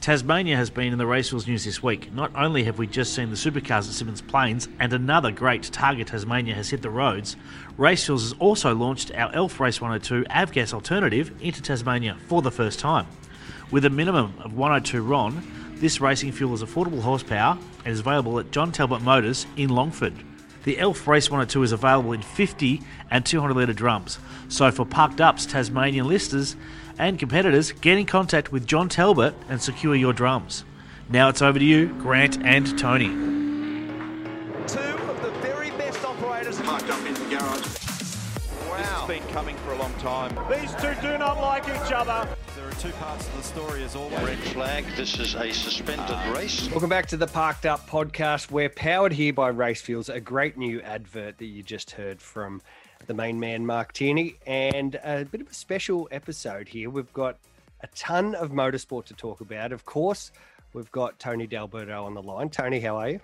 Tasmania has been in the Race Fuels news this week. Not only have we just seen the supercars at Symmons Plains and another great Targa Tasmania has hit the roads, Race Fuels has also launched our Elf Race 102 Avgas alternative into Tasmania for the first time. With a minimum of 102 RON, this racing fuel is affordable horsepower and is available at John Talbot Motors in Longford. The Elf Race 102 is available in 50 and 200 litre drums. So for parked ups, Tasmanian listers, and competitors, get in contact with John Talbot and secure your drums. Now it's over to you, Grant and Tony. Two of the very best operators. Might jump into the garage. Wow. This has been coming for a long time. These two do not like each other. There are two parts of the story as always. Red flag. This is a suspended ah. race. Welcome back to the Parked Up podcast. We're powered here by Race Fuels, a great new advert that you just heard from the main man, Mark Tierney, and a bit of a special episode here. We've got a ton of motorsport to talk about. Of course, we've got Tony D'Alberto on the line. Tony, how are you?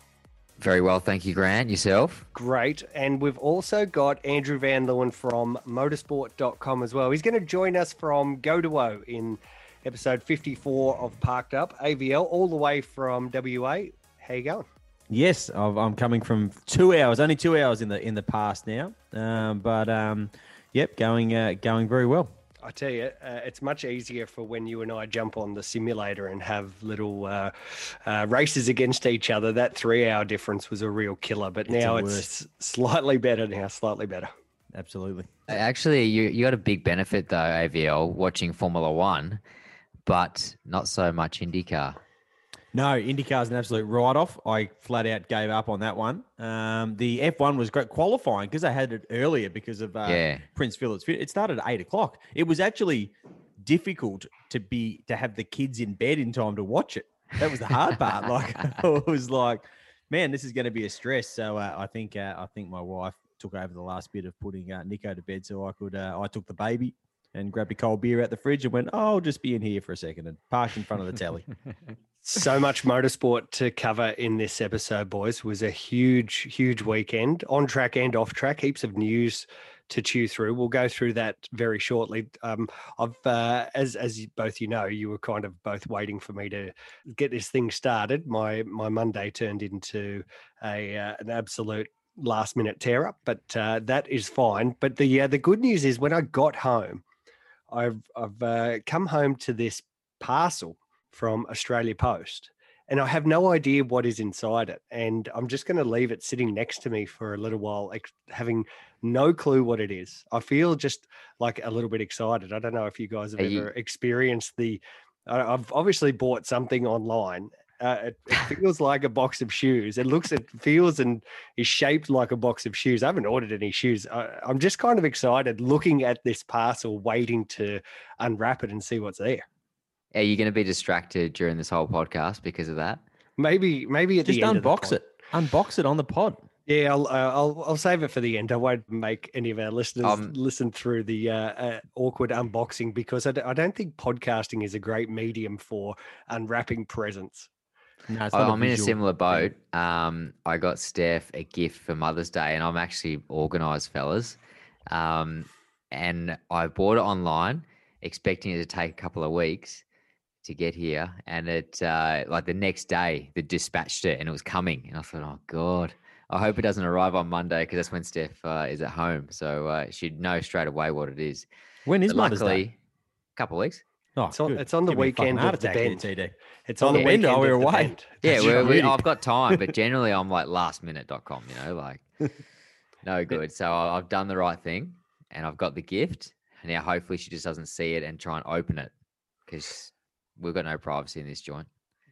Very well, thank you, Grant. Yourself? Great. And we've also got Andrew Van Leeuwen from motorsport.com as well. He's going to join us from Go to O in episode 54 of Parked Up, AVL, all the way from WA. How you going? Yes, I've, I'm coming from two hours, only two hours in the in the past now, um, but um, yep, going uh, going very well. I tell you, uh, it's much easier for when you and I jump on the simulator and have little uh, uh, races against each other. That three-hour difference was a real killer, but It's now it's worst. slightly better. Now, slightly better. Absolutely. Actually, you you got a big benefit though, AVL, watching Formula One, but not so much IndyCar. No, IndyCar's an absolute write-off. I flat out gave up on that one. Um, the F1 was great qualifying because I had it earlier because of uh, Yeah. Prince Philip's. It started at eight o'clock. It was actually difficult to be to have the kids in bed in time to watch it. That was the hard part. Like it was like, man, this is going to be a stress. So uh, I think uh, I think my wife took over the last bit of putting uh, Nico to bed, so I could. Uh, I took the baby and grabbed a cold beer out the fridge and went, oh, I'll just be in here for a second and parked in front of the telly. so much motorsport to cover in this episode, boys. It was a huge, huge weekend on track and off track. Heaps of news to chew through. We'll go through that very shortly. Um, I've, uh, as as both you know, you were kind of both waiting for me to get this thing started. My my Monday turned into a uh, an absolute last minute tear up, but uh, that is fine. But the uh, the good news is when I got home, I've I've uh, come home to this parcel from Australia Post, and I have no idea what is inside it. And I'm just going to leave it sitting next to me for a little while, having no clue what it is. I feel just like a little bit excited. I don't know if you guys have Are you- ever experienced the. I've obviously bought something online. Uh, it, it feels like a box of shoes. It looks, it feels, and is shaped like a box of shoes. I haven't ordered any shoes. I, I'm just kind of excited looking at this parcel, waiting to unwrap it and see what's there. Are you going to be distracted during this whole podcast because of that? Maybe, maybe at just the end of the unbox it. Unbox it on the pod. Yeah, I'll, uh, I'll I'll save it for the end. I won't make any of our listeners Um, listen through the uh, uh, awkward unboxing because I, d- I don't think podcasting is a great medium for unwrapping presents. No, it's I- not I'm in a similar boat. Um, I got Steph a gift for Mother's Day, and I'm actually organised, fellas. Um, and I bought it online, expecting it to take a couple of weeks to get here. And it, uh, like the next day, they dispatched it, and it was coming. And I thought, oh god, I hope it doesn't arrive on Monday because that's when Steph uh, is at home, so uh, she'd know straight away what it is. When is But Mother's luckily, Day? a couple of weeks. Oh, It's on- it's on the Give me a fucking weekend of the attack here, bend. TD. It's on Oh, the the weekend oh, we're of the away. bend. Yeah, we're, we, really- I've got time, but generally I'm like lastminute.com, you know, like no good. So I- I've done the right thing and I've got the gift. And now hopefully she just doesn't see it and try and open it because we've got no privacy in this joint.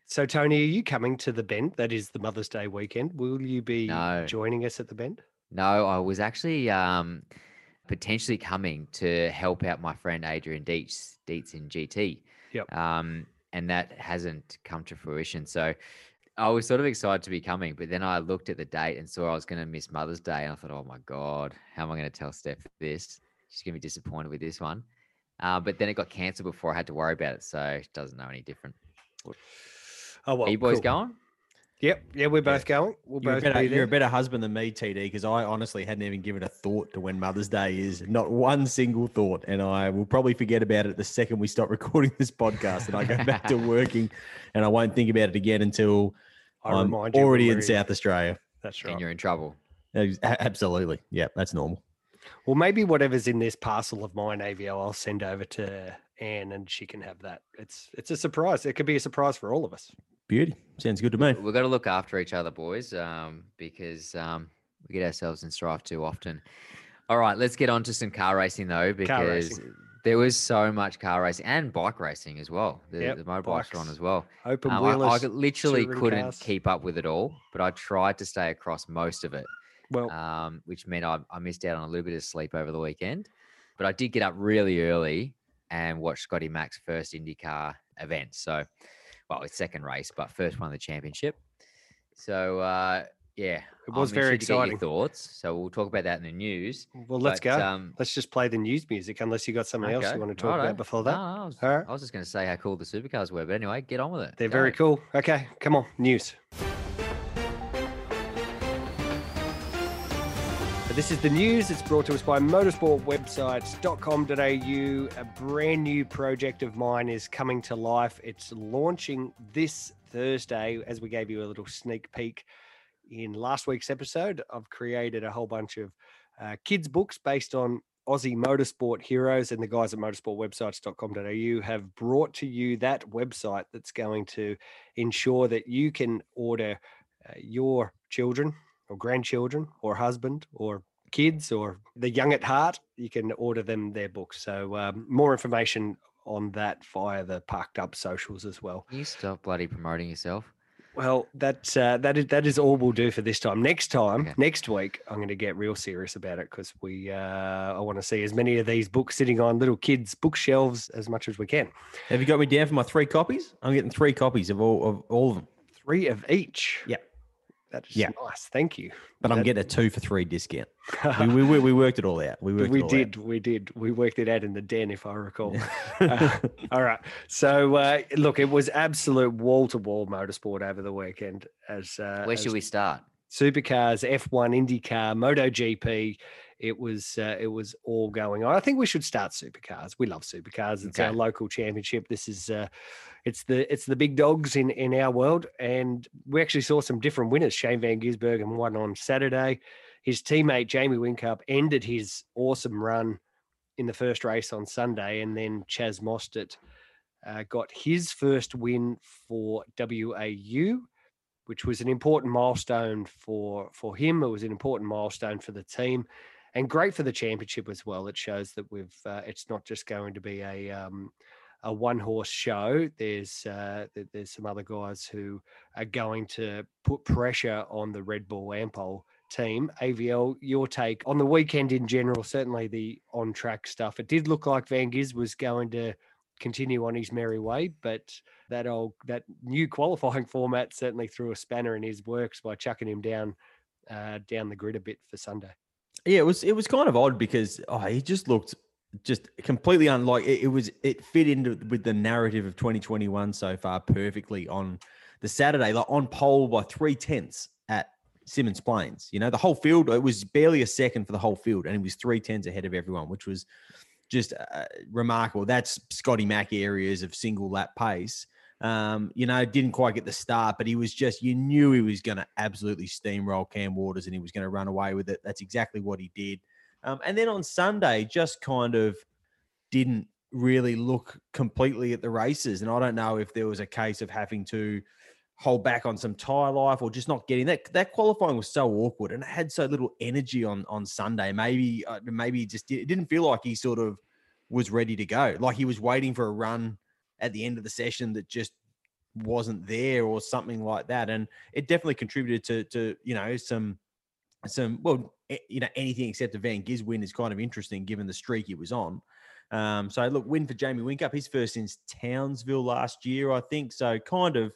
So Tony, are you coming to the bend? That is the Mother's Day weekend. Will you be No. joining us at the bend? No, I was actually um, potentially coming to help out my friend Adrian Dietz, Dietz in GT. Yep. Um, and that hasn't come to fruition. So I was sort of excited to be coming, but then I looked at the date and saw I was going to miss Mother's Day. And I thought, oh my God, how am I going to tell Steph this? She's going to be disappointed with this one. Uh, but then it got cancelled before I had to worry about it. So it doesn't know any different. Oh well, Are you boys cool. going? Yep. Yeah, we're both going. We'll You're a, both better, be you're a better husband than me, TD, because I honestly hadn't even given a thought to when Mother's Day is. Not one single thought. And I will probably forget about it the second we stop recording this podcast and I go back to working and I won't think about it again until I I'm remind already we're in South Australia. That's right, And you're in trouble. Absolutely. Yeah, that's normal. Well, maybe whatever's in this parcel of mine, AVO, I'll send over to Anne and she can have that. It's it's a surprise. It could be a surprise for all of us. Beauty. Sounds good to me. We've got to look after each other, boys, um, because um, we get ourselves in strife too often. All right, let's get on to some car racing though, because racing. there was so much car racing and bike racing as well. The, Yep, the motorbikes are on as well. Open Um, I, I literally couldn't cars. keep up with it all, but I tried to stay across most of it, well, um, which meant I, I missed out on a little bit of sleep over the weekend. But I did get up really early and watch Scotty Mac's first IndyCar event. So, well, it's second race, but first one of the championship. So, uh, yeah, It was I'm very interested to get your exciting. thoughts. So we'll talk about that in the news. well, let's but, go. Um, let's just play the news music unless you got something else okay, you want to talk righto. about before that. No, I was, right. I was just going to say how cool the supercars were, but anyway, get on with it. They're very Go. cool. Okay, come on, news. This is the news. It's brought to us by motorsportwebsites.com.au. A brand new project of mine is coming to life. It's launching this Thursday, as we gave you a little sneak peek in last week's episode. I've created a whole bunch of uh, kids' books based on Aussie motorsport heroes, and the guys at motorsportwebsites.com.au have brought to you that website that's going to ensure that you can order uh, your children or grandchildren or husband or kids or the young at heart. You can order them their books. So, um, more information on that via the parked up socials as well. Can you stop bloody promoting yourself? Well, that uh, that is that is all we'll do for this time. Next time, Okay. next week, I'm going to get real serious about it because we uh, I want to see as many of these books sitting on little kids' bookshelves as much as we can. Have you got me down for my three copies? I'm getting three copies of all of all of them. Three of each. Yep. That is Yeah. nice. Thank you. But I'm getting a two for three discount. we, we, we, we worked it all out. We worked we it all did, we did. We worked it out in the den, if I recall. Uh, all right. So uh, look, it was absolute wall to wall motorsport over the weekend. As uh, Where as should we start? supercars, F1, IndyCar, MotoGP. It was uh, it was all going on. I think we should start supercars. We love supercars. It's our local championship. This is uh, it's the it's the big dogs in in our world, and we actually saw some different winners. Shane Van Gisbergen won on Saturday. His teammate Jamie Whincup ended his awesome run in the first race on Sunday, and then Chaz Mostert uh, got his first win for WAU which was an important milestone for for him. It was an important milestone for the team, and great for the championship as well. It shows that we've uh, it's not just going to be a um, a one horse show. There's uh, there's some other guys who are going to put pressure on the Red Bull Ampol team. AVL, your take on the weekend in general, certainly the on track stuff. It did look like Van Giz was going to continue on his merry way, but that old that new qualifying format certainly threw a spanner in his works by chucking him down uh, down the grid a bit for Sunday. Yeah, it was it was kind of odd because oh, he just looked just completely unlike it, it was it fit into with the narrative of 2021 so far perfectly on the Saturday, like on pole by three tenths at Symmons Plains. You know, the whole field it was barely a second for the whole field, and he was three tenths ahead of everyone, which was just uh, remarkable. That's Scotty Mack areas of single lap pace. Um, you know, didn't quite get the start, but he was just, you knew he was going to absolutely steamroll Cam Waters and he was going to run away with it. That's exactly what he did. Um, and then on Sunday, just kind of didn't really look completely at the races. And I don't know if there was a case of having to hold back on some tire life or just not getting that. That qualifying was so awkward and it had so little energy on on Sunday. Maybe, uh, maybe just it didn't feel like he sort of was ready to go. Like he was waiting for a run at the end of the session that just wasn't there or something like that. And it definitely contributed to to you know some some well you know anything except a Van Giz win is kind of interesting given the streak he was on. Um, so look, win for Jamie Whincup, his first since Townsville last year, I think. So kind of,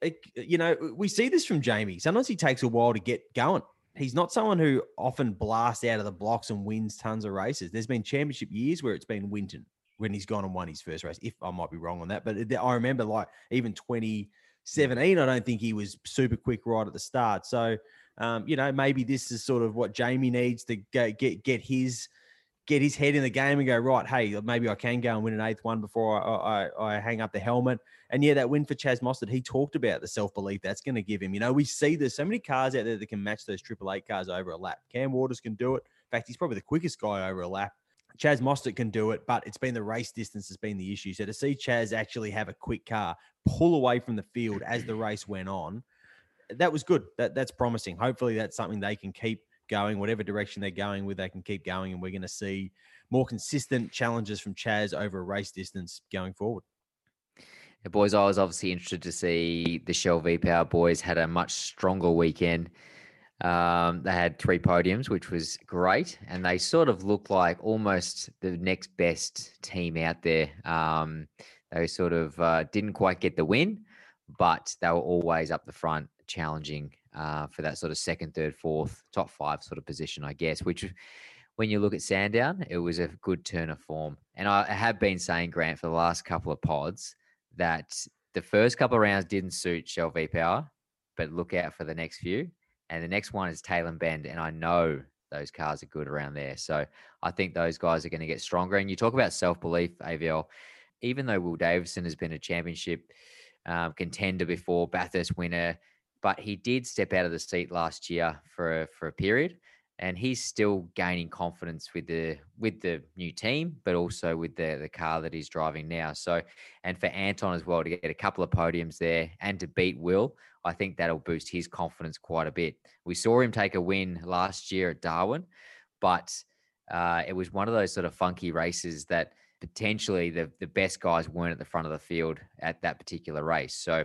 eh, you know, we see this from Jamie. Sometimes he takes a while to get going. He's not someone who often blasts out of the blocks and wins tons of races. There's been championship years where it's been Winton when he's gone and won his first race. If I might be wrong on that, but I remember like even 2017, I don't think he was super quick right at the start. So, um, you know, maybe this is sort of what Jamie needs to get get get his get his head in the game and go right. Hey, maybe I can go and win an eighth one before I, I, I hang up the helmet. And yeah, that win for Chaz Mostert, he talked about the self belief that's going to give him. You know, we see there's so many cars out there that can match those Triple Eight cars over a lap. Cam Waters can do it. In fact, he's probably the quickest guy over a lap. Chaz Mostert can do it, but it's been the race distance has been the issue. So to see Chaz actually have a quick car pull away from the field as the race went on, that was good. That that's promising. Hopefully, that's something they can keep going. Whatever direction they're going with, they can keep going, and we're going to see more consistent challenges from Chaz over a race distance going forward. Yeah, boys, I was obviously interested to see the Shell V Power boys had a much stronger weekend. Um, they had three podiums, which was great, and they sort of looked like almost the next best team out there. Um, they sort of uh, didn't quite get the win, but they were always up the front, challenging uh, for that sort of second, third, fourth, top five sort of position, I guess. Which, when you look at Sandown, it was a good turn of form. And I have been saying, Grant, for the last couple of pods, that the first couple of rounds didn't suit Shell V Power, but look out for the next few and the next one is Tailem Bend, and I know those cars are good around there. So I think those guys are going to get stronger. And you talk about self belief, AVL. Even though Will Davison has been a championship um, contender before, Bathurst winner, but he did step out of the seat last year for a, for a period, and he's still gaining confidence with the with the new team, but also with the the car that he's driving now. So, and for Anton as well to get a couple of podiums there and to beat Will, I think that'll boost his confidence quite a bit. We saw him take a win last year at Darwin, but uh, it was one of those sort of funky races that potentially the the best guys weren't at the front of the field at that particular race. So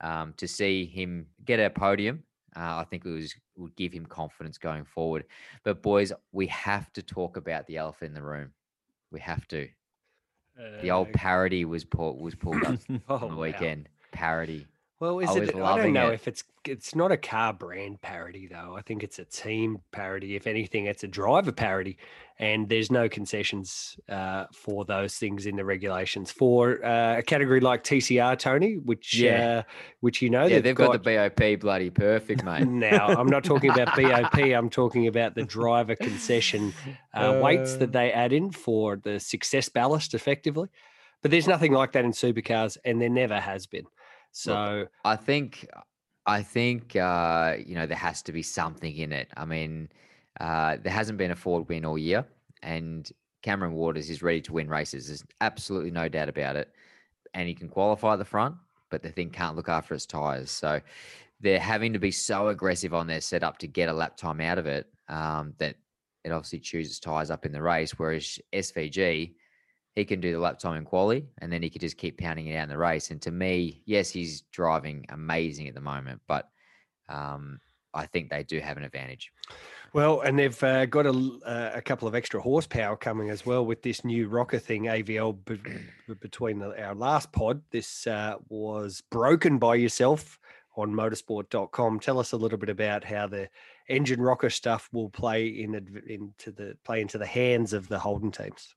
um, to see him get a podium, uh, I think it was would give him confidence going forward. But boys, we have to talk about the elephant in the room. We have to. Uh, the old parity was pulled was pulled up oh, on the weekend. Wow. Parity. Well, is I it? I don't know it. if it's it's not a car brand parity though. I think it's a team parity. If anything, it's a driver parity, and there's no concessions uh, for those things in the regulations for uh, a category like TCR, Tony, which yeah, uh, which you know, yeah, they've, they've got, got, the BOP bloody perfect, mate. now, I'm not talking about BOP. I'm talking about the driver concession uh, weights that they add in for the success ballast, effectively. But there's nothing like that in supercars, and there never has been. So Look, I think I think uh, you know there has to be something in it. I mean, uh, there hasn't been a Ford win all year, and Cameron Waters is ready to win races. There's absolutely no doubt about it, and he can qualify the front, but the thing can't look after its tires. So they're having to be so aggressive on their setup to get a lap time out of it um, that it obviously chooses tires up in the race. Whereas SVG he can do the lap time in quali and then he could just keep pounding it out in the race. And to me, yes, he's driving amazing at the moment, but um, I think they do have an advantage. Well, and they've uh, got a, uh, a couple of extra horsepower coming as well with this new rocker thing, AVL. Be- between the, our last pod, this uh, was broken by yourself on motorsport.com. Tell us a little bit about how the engine rocker stuff will play in into the play into the hands of the Holden teams.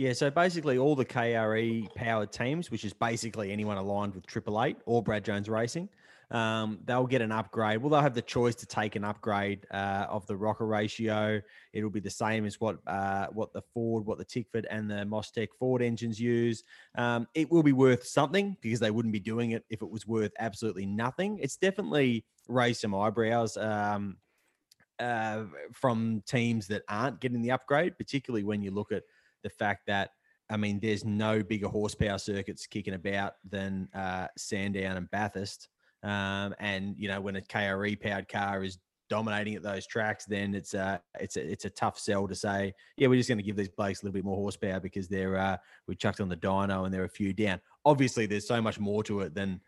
Yeah, so basically all the KRE powered teams, which is basically anyone aligned with Triple Eight or Brad Jones Racing, um, they'll get an upgrade. Well, they'll have the choice to take an upgrade uh, of the rocker ratio. It'll be the same as what uh, what the Ford, what the Tickford and the Mostec Ford engines use. Um, it will be worth something because they wouldn't be doing it if it was worth absolutely nothing. It's definitely raised some eyebrows. Um, uh, from teams that aren't getting the upgrade, particularly when you look at the fact that I mean, there's no bigger horsepower circuits kicking about than uh, Sandown and Bathurst. Um, and you know, when a KRE powered car is dominating at those tracks, then it's a it's a it's a tough sell to say, yeah, we're just going to give these blokes a little bit more horsepower because they're uh, we chucked on the dyno and they're a few down. Obviously, there's so much more to it than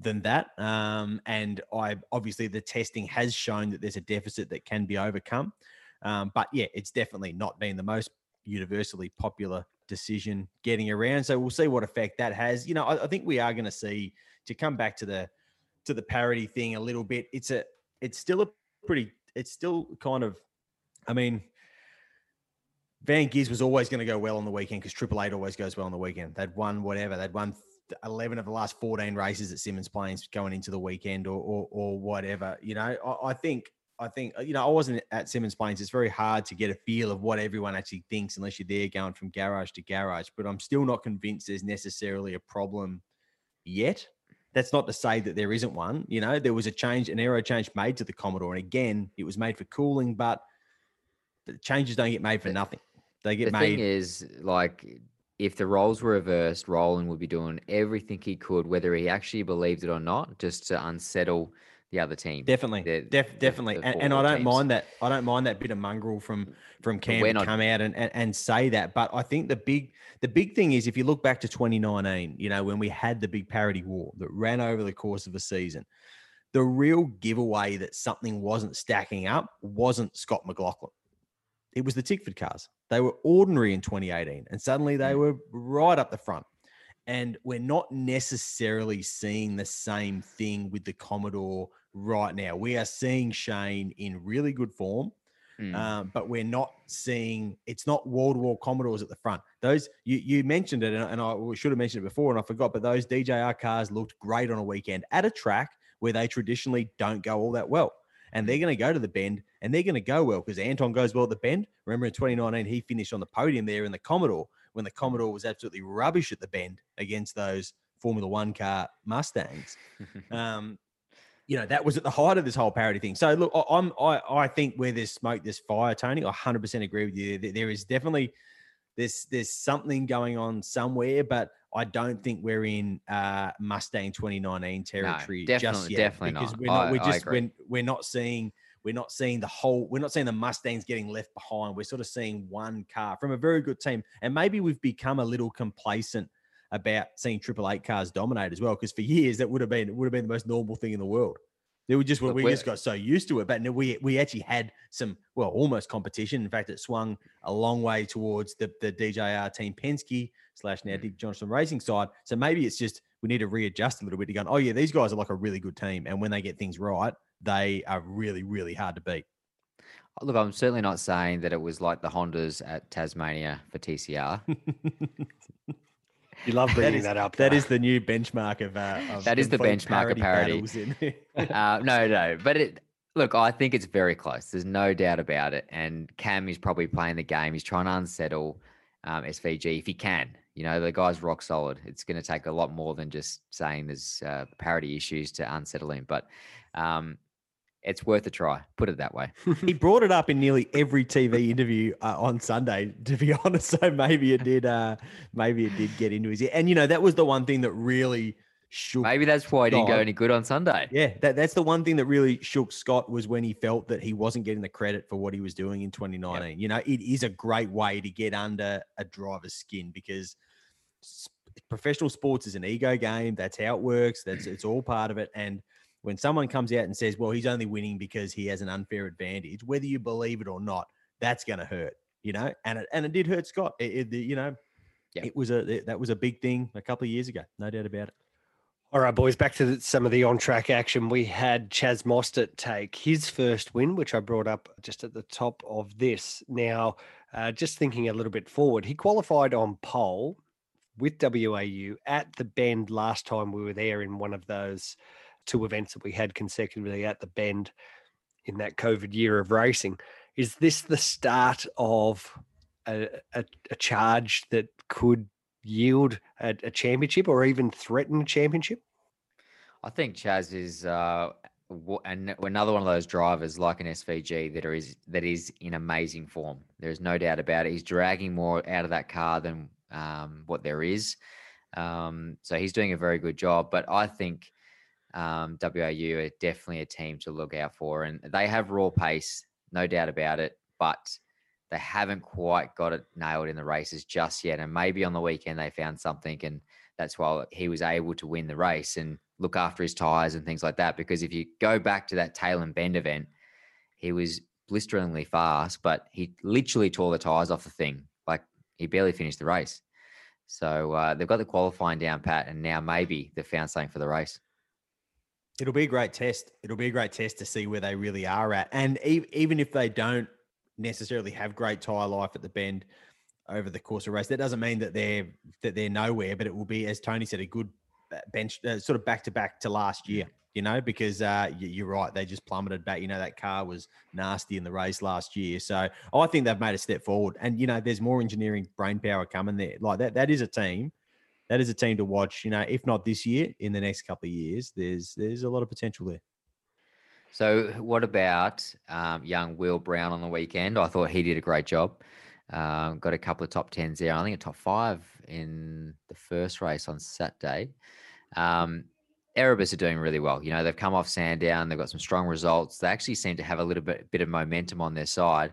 than that. Um, and I obviously the testing has shown that there's a deficit that can be overcome. Um, but yeah, it's definitely not been the most universally popular decision getting around. So we'll see what effect that has. You know, I, I think we are going to see to come back to the to the parity thing a little bit. It's a it's still a pretty it's still kind of I mean Van Giz was always going to go well on the weekend because Triple Eight always goes well on the weekend. They'd won whatever. They'd won 11 of the last 14 races at Symmons Plains going into the weekend or or, or whatever. You know, I, I think I think uh, you know I wasn't at Symmons Plains. It's very hard to get a feel of what everyone actually thinks unless you're there going from garage to garage. But I'm still not convinced there's necessarily a problem yet. That's not to say that there isn't one. You know, there was a change, an aero change made to the Commodore, and again, it was made for cooling, but the changes don't get made for nothing. They get the made. thing is, like, if the roles were reversed, Roland would be doing everything he could, whether he actually believed it or not, just to unsettle the other team. Definitely, the- def, definitely, the and, and I don't teams. mind that. I don't mind that bit of mongrel from from Cam to not- come out and, and and say that. But I think the big the big thing is if you look back to 2019, you know, when we had the big parity war that ran over the course of a season, the real giveaway that something wasn't stacking up wasn't Scott McLaughlin. It was the Tickford cars. They were ordinary in 2018, and suddenly they Mm. were right up the front. And we're not necessarily seeing the same thing with the Commodore right now. We are seeing Shane in really good form, Mm. um, but we're not seeing it's not wall to wall Commodores at the front. Those you you mentioned it, and, and I should have mentioned it before, and I forgot. But those DJR cars looked great on a weekend at a track where they traditionally don't go all that well. And they're going to go to the bend, and they're going to go well because Anton goes well at the bend. Remember in 2019, he finished on the podium there in the Commodore when the Commodore was absolutely rubbish at the bend against those Formula One car Mustangs. Um, you know that was at the height of this whole parity thing. So look, I- I'm I I think where there's smoke, there's fire, Tony. I 100 percent agree with you. There- is definitely there's there's something going on somewhere, but I don't think we're in uh, Mustang 2019 territory just definitely- yet. definitely because not. we're not. I- we're just we're, we're not seeing we're not seeing the whole. We're not seeing the Mustangs getting left behind. We're sort of seeing one car from a very good team, and maybe we've become a little complacent about seeing Triple Eight cars dominate as well. Because for years that would have been it would have been the most normal thing in the world. They were just Look, we just got so used to it, but we we actually had some well almost competition. In fact, it swung a long way towards the the DJR team Penske slash now Mm. Dick Johnson Racing side. So maybe it's just we need to readjust a little bit to go. Oh yeah, these guys are like a really good team, and when they get things right, they are really really hard to beat. Look, I'm certainly not saying that it was like the Hondas at Tasmania for TCR. You love bringing is- that, up. That though. is the new benchmark of uh, of That is the benchmark of parity. uh, no, no, but it. Look, I think it's very close. There's no doubt about it. And Cam is probably playing the game. He's trying to unsettle um, SVG if he can. You know, the guy's rock solid. It's going to take a lot more than just saying there's uh, parity issues to unsettle him. But um, it's worth a try. Put it that way. he brought it up in nearly every TV interview uh, on Sunday, to be honest. So maybe it did. Uh, maybe it did get into his ear. And you know, that was the one thing that really shook. Maybe that's why he didn't go any good on Sunday. Yeah, that, that's the one thing that really shook Scott was when he felt that he wasn't getting the credit for what he was doing in 2019. You know, it is a great way to get under a driver's skin because professional sports is an ego game. That's how it works. That's it's all part of it. And when someone comes out and says, "Well, he's only winning because he has an unfair advantage," whether you believe it or not, that's going to hurt. You know, and it and it did hurt Scott. It, it- you know, Yeah. it was a that was a big thing a couple of years ago, no doubt about it. All right, boys, back to the, some of the on track action. We had Chaz Mostert take his first win, which I brought up just at the top of this. Now, uh, just thinking a little bit forward, he qualified on pole with WAU at the Bend last time we were there in one of those two events that we had consecutively at the Bend in that COVID year of racing. Is this the start of a, a, a charge that could yield a, a championship or even threaten a championship? I think Chaz is uh, w- another one of those drivers like an SVG that is that is in amazing form. There's no doubt about it. He's dragging more out of that car than um, what there is. Um, so he's doing a very good job. But I think um, WAU are definitely a team to look out for, and they have raw pace, no doubt about it. But they haven't quite got it nailed in the races just yet. And maybe on the weekend they found something, and that's why he was able to win the race and look after his tires and things like that. Because if you go back to that Tailem Bend event, he was blisteringly fast, but he literally tore the tires off the thing. Like he barely finished the race. So uh, they've got the qualifying down pat, and now maybe they've found something for the race. It'll be a great test. It'll be a great test to see where they really are at. And e- even if they don't necessarily have great tire life at the bend over the course of race, that doesn't mean that they're that they're nowhere. But it will be, as Tony said, a good bench, uh, sort of back to back to last year. You know, because uh, you, you're right, they just plummeted back. You know, that car was nasty in the race last year, so I think they've made a step forward. And you know, there's more engineering brain power coming there. Like that, that is a team. That is a team to watch. You know, if not this year, in the next couple of years, there's there's a lot of potential there. So, what about um, young Will Brown on the weekend? I thought he did a great job. Um, got a couple of top tens there. I think a top five in the first race on Saturday. Um, Erebus are doing really well. You know, they've come off Sandown. They've got some strong results. They actually seem to have a little bit bit of momentum on their side.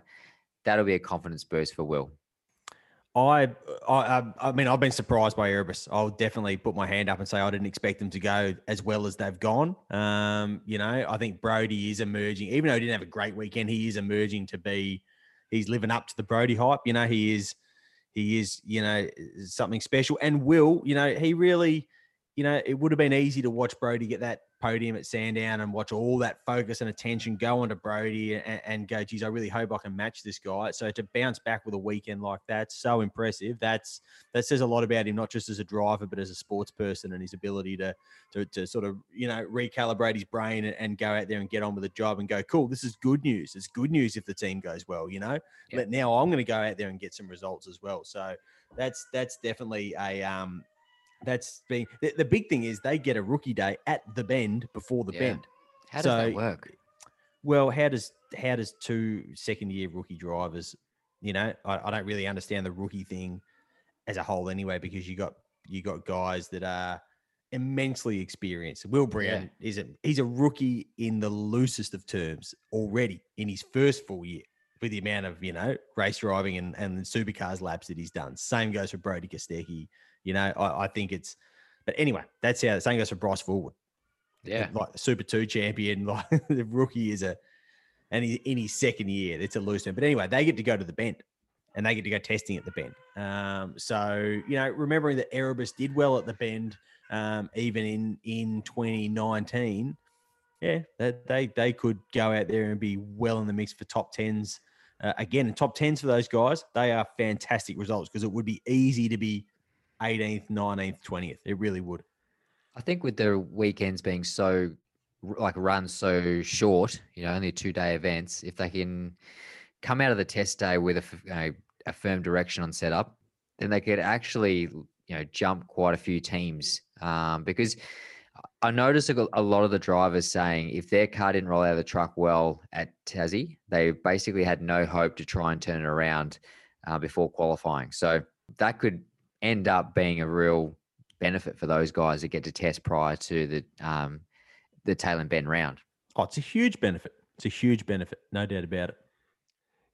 That'll be a confidence boost for Will. I, I, I mean, I've been surprised by Erebus. I'll definitely put my hand up and say I didn't expect them to go as well as they've gone. Um, you know, I think Brody is emerging, even though he didn't have a great weekend, he is emerging to be. He's living up to the Brody hype. You know, he is, he is, you know, something special. And Will, you know, he really, you know, it would have been easy to watch Brody get that podium at Sandown and watch all that focus and attention go onto Brody and, and, go, geez, I really hope I can match this guy. So to bounce back with a weekend like that, so impressive. That's that says a lot about him, not just as a driver, but as a sports person and his ability to to, to sort of you know recalibrate his brain and, and, go out there and get on with the job and go, cool, this is good news. It's good news if the team goes well, you know. Yeah. But now I'm going to go out there and get some results as well. So that's that's definitely a um that's being the, the, big thing is they get a rookie day at the bend before the yeah. bend. How does so, that work? Well, how does how does two second year rookie drivers, you know, I, I don't really understand the rookie thing as a whole anyway, because you got you got guys that are immensely experienced. Will Brown yeah. is a he's a rookie in the loosest of terms already in his first full year with the amount of you know race driving and and supercars laps that he's done. Same goes for Brody Kostecki. You know, I, I think it's, but anyway, that's how the same goes for Bryce Fullwood. Yeah. Like Super 2 champion, like the rookie is a, and he, in his second year, it's a loose term. But anyway, they get to go to the bend and they get to go testing at the bend. Um, so, you know, remembering that Erebus did well at the bend, um, even in, in 2019, yeah, that they, they could go out there and be well in the mix for top tens. Uh, again, top tens for those guys, they are fantastic results because it would be easy to be 18th, 19th, 20th. It really would. I think with the weekends being so like run so short, you know, only two day events, if they can come out of the test day with a, you know, a firm direction on setup, then they could actually, you know, jump quite a few teams. Um, because I noticed a lot of the drivers saying if their car didn't roll out of the truck well at Tassie, they basically had no hope to try and turn it around uh, before qualifying. So that could end up being a real benefit for those guys that get to test prior to the um, the Tailem Bend round. Oh, it's a huge benefit. It's a huge benefit, no doubt about it.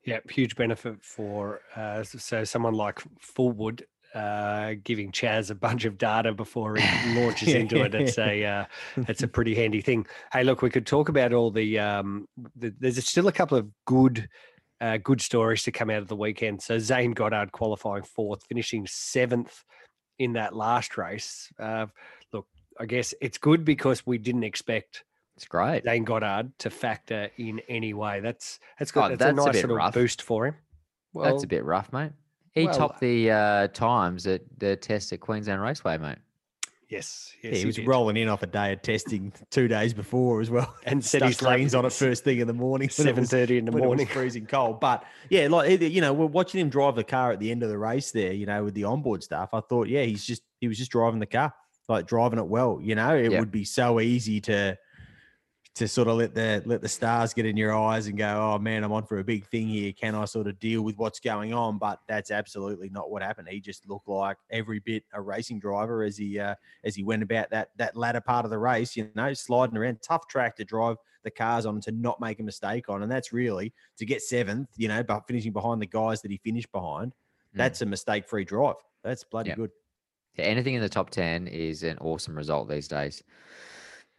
Yeah, huge benefit for uh, so someone like Fullwood uh, giving Chaz a bunch of data before he launches into it. It's a uh, it's a pretty handy thing. Hey, look, we could talk about all the, um, the there's still a couple of good uh, good stories to come out of the weekend. So Zane Goddard qualifying fourth, finishing seventh in that last race. Uh, look, I guess it's good because we didn't expect it's great Zane Goddard to factor in any way. That's that's good. Oh, that's, that's, a nice a little rough. boost for him. Well, that's a bit rough, mate. He well, topped the uh, times at the test at Queensland Raceway, mate. Yes, yes yeah, he, was rolling in off a day of testing two days before as well, and set his lanes on it first thing in the morning, seven thirty in the morning, freezing cold. But yeah, like you know, we're watching him drive the car at the end of the race there. You know, with the onboard stuff, I thought, yeah, he's just he was just driving the car, like driving it well. You know, it yep. would be so easy to to sort of let the let the stars get in your eyes and go, oh man, I'm on for a big thing here. Can I sort of deal with what's going on? But that's absolutely not what happened. He just looked like every bit a racing driver as he uh, as he went about that that latter part of the race. You know, sliding around, tough track to drive the cars on to not make a mistake on, and that's really to get seventh. You know, but finishing behind the guys that he finished behind, mm. that's a mistake free drive. That's bloody yep. good. Yeah, anything in the top ten is an awesome result these days.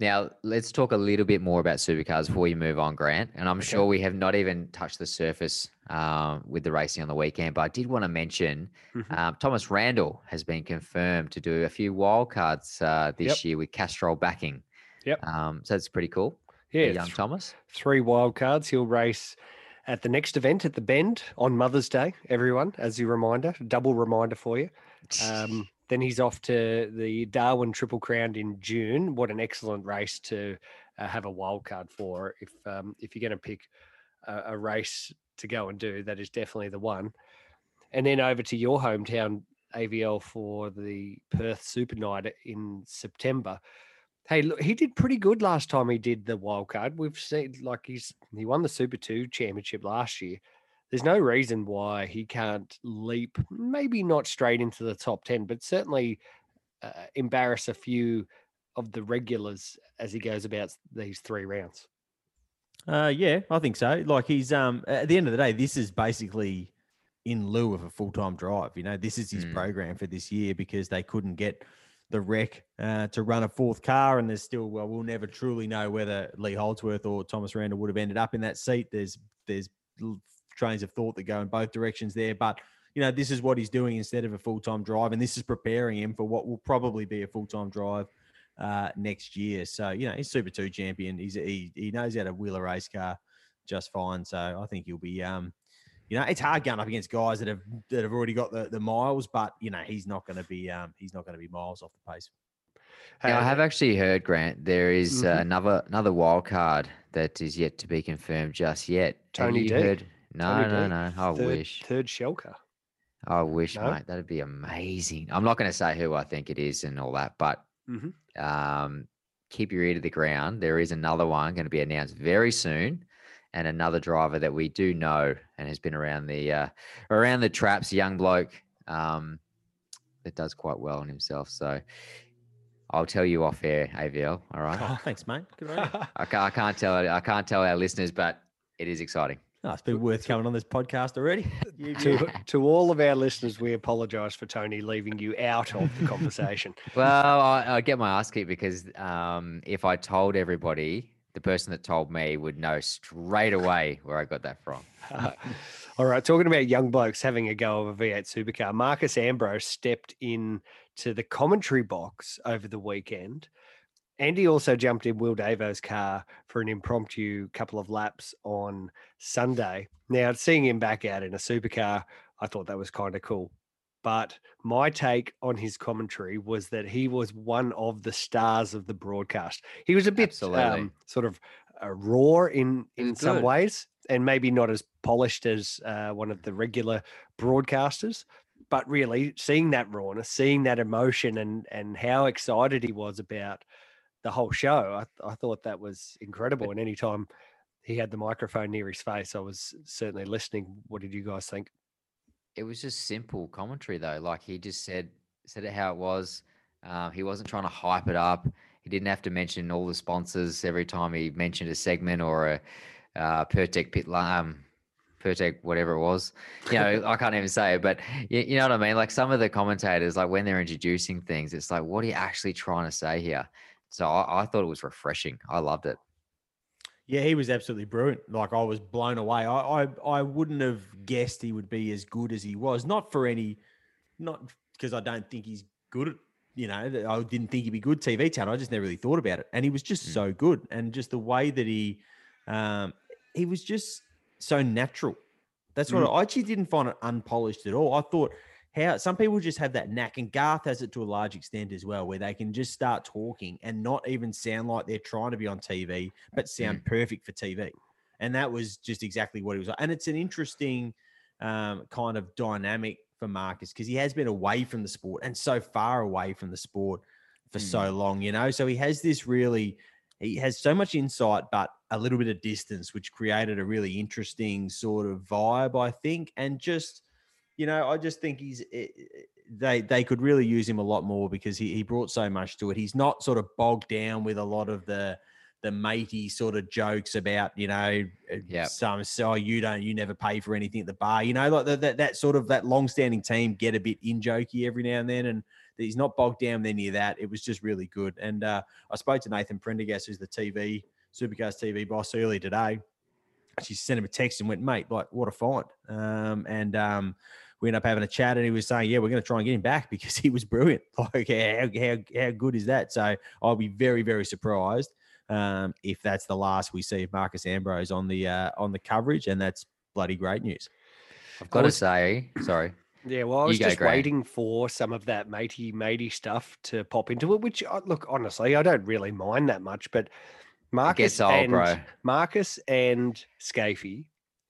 Now, let's talk a little bit more about supercars before you move on, Grant. And I'm okay. sure we have not even touched the surface um, with the racing on the weekend, but I did want to mention mm-hmm. um, Thomas Randall has been confirmed to do a few wildcards uh, this yep. year with Castrol backing. Yep. Um, so that's pretty cool. Yeah. young th- Thomas. Three wildcards. He'll race at the next event at the Bend on Mother's Day, everyone, as a reminder, double reminder for you. Um, Then he's off to the Darwin Triple Crown in June. What an excellent race to uh, have a wild card for. If um, if you're going to pick a, a race to go and do, that is definitely the one. And then over to your hometown AVL for the Perth Super Night in September. Hey, look, he did pretty good last time he did the wild card. We've seen like he's he won the Super Two championship last year. There's no reason why he can't leap, maybe not straight into the top ten, but certainly uh, embarrass a few of the regulars as he goes about these three rounds. Uh, yeah, I think so. Like he's um at the end of the day, this is basically in lieu of a full time drive. You know, this is his Mm. program for this year because they couldn't get the REC uh, to run a fourth car, and there's still well, we'll never truly know whether Lee Holdsworth or Thomas Randall would have ended up in that seat. There's there's trains of thought that go in both directions there, but you know this is what he's doing instead of a full time drive, and this is preparing him for what will probably be a full time drive uh, next year. So you know he's Super Two champion. He's he he knows how to wheel a race car just fine. So I think he'll be um you know it's hard going up against guys that have that have already got the, the miles, but you know he's not going to be um he's not going to be miles off the pace. Yeah, I have actually heard, Grant, there is, uh, Mhm. another another wild card that is yet to be confirmed just yet. Have Tony you D. heard? No, no, no. I third, wish. third shell car. I wish, No? mate. That'd be amazing. I'm not going to say who I think it is and all that, but Mhm. um, keep your ear to the ground. There is another one going to be announced very soon, and another driver that we do know and has been around the uh, around the traps, young bloke um, that does quite well on himself. So I'll tell you off air, AVL. All right. Oh, thanks, mate. Good. I can't, I can't tell I can't tell our listeners, but it is exciting. Oh, it's been worth coming on this podcast already. To, to all of our listeners, we apologise for Tony leaving you out of the conversation. Well, I, I get my ass kicked because um, if I told everybody, the person that told me would know straight away where I got that from. all right, talking about young blokes having a go of a V8 supercar, Marcos Ambrose stepped in to the commentary box over the weekend. Andy also jumped in Will Davo's car for an impromptu couple of laps on Sunday. Now, seeing him back out in a supercar, I thought that was kind of cool. But my take on his commentary was that he was one of the stars of the broadcast. He was a bit um, sort of uh, raw in in some good. ways, and maybe not as polished as uh, one of the regular broadcasters. But really, seeing that rawness, seeing that emotion, and and how excited he was about the whole show, I, I thought that was incredible. And anytime he had the microphone near his face, I was certainly listening. What did you guys think? It was just simple commentary though. Like he just said said it how it was. Um, he wasn't trying to hype it up. He didn't have to mention all the sponsors every time he mentioned a segment or a uh, Pertec pit um, Pertec whatever it was. You know, I can't even say it, but you, you know what I mean. Like some of the commentators, like when they're introducing things, it's like, what are you actually trying to say here? So I, I thought it was refreshing. I loved it. Yeah, he was absolutely brilliant. Like I was blown away. I, I I wouldn't have guessed he would be as good as he was. Not for any, not because I don't think he's good at. You know, I didn't think he'd be good TV talent. I just never really thought about it, and he was just Mm. so good. And just the way that he, um, he was just so natural. That's what I actually didn't find it unpolished at all. I thought how some people just have that knack, and Garth has it to a large extent as well, where they can just start talking and not even sound like they're trying to be on TV, but sound perfect for TV. And that was just exactly what he was. And it's an interesting um, kind of dynamic for Marcos because he has been away from the sport and so far away from the sport for so long, you know. So he has this really, he has so much insight, but a little bit of distance, which created a really interesting sort of vibe, I think. And just, you know, I just think he's eh, eh, they they could really use him a lot more because he, he brought so much to it. He's not sort of bogged down with a lot of the the matey sort of jokes about you know uh, Yep. some so you don't you never pay for anything at the bar you know like that that, that sort of that long-standing team get a bit in jokey every now and then and he's not bogged down with any of that it was just really good and uh, I spoke to Nathan Prendergast who's the TV Supercars TV boss earlier today she sent him a text and went, mate, like what a find. Um, and um, we ended up having a chat and he was saying, yeah, we're going to try and get him back because he was brilliant. Like how, how, how good is that? So I'll be very, very surprised um, if that's the last we see of Marcos Ambrose on the, uh, on the coverage. And that's bloody great news. I've got to say, sorry, Yeah, well, I was just Grant. waiting for some of that matey matey stuff to pop into it. Which, uh, look, honestly, I don't really mind that much. But Marcos old, and bro. Marcos and Skaifey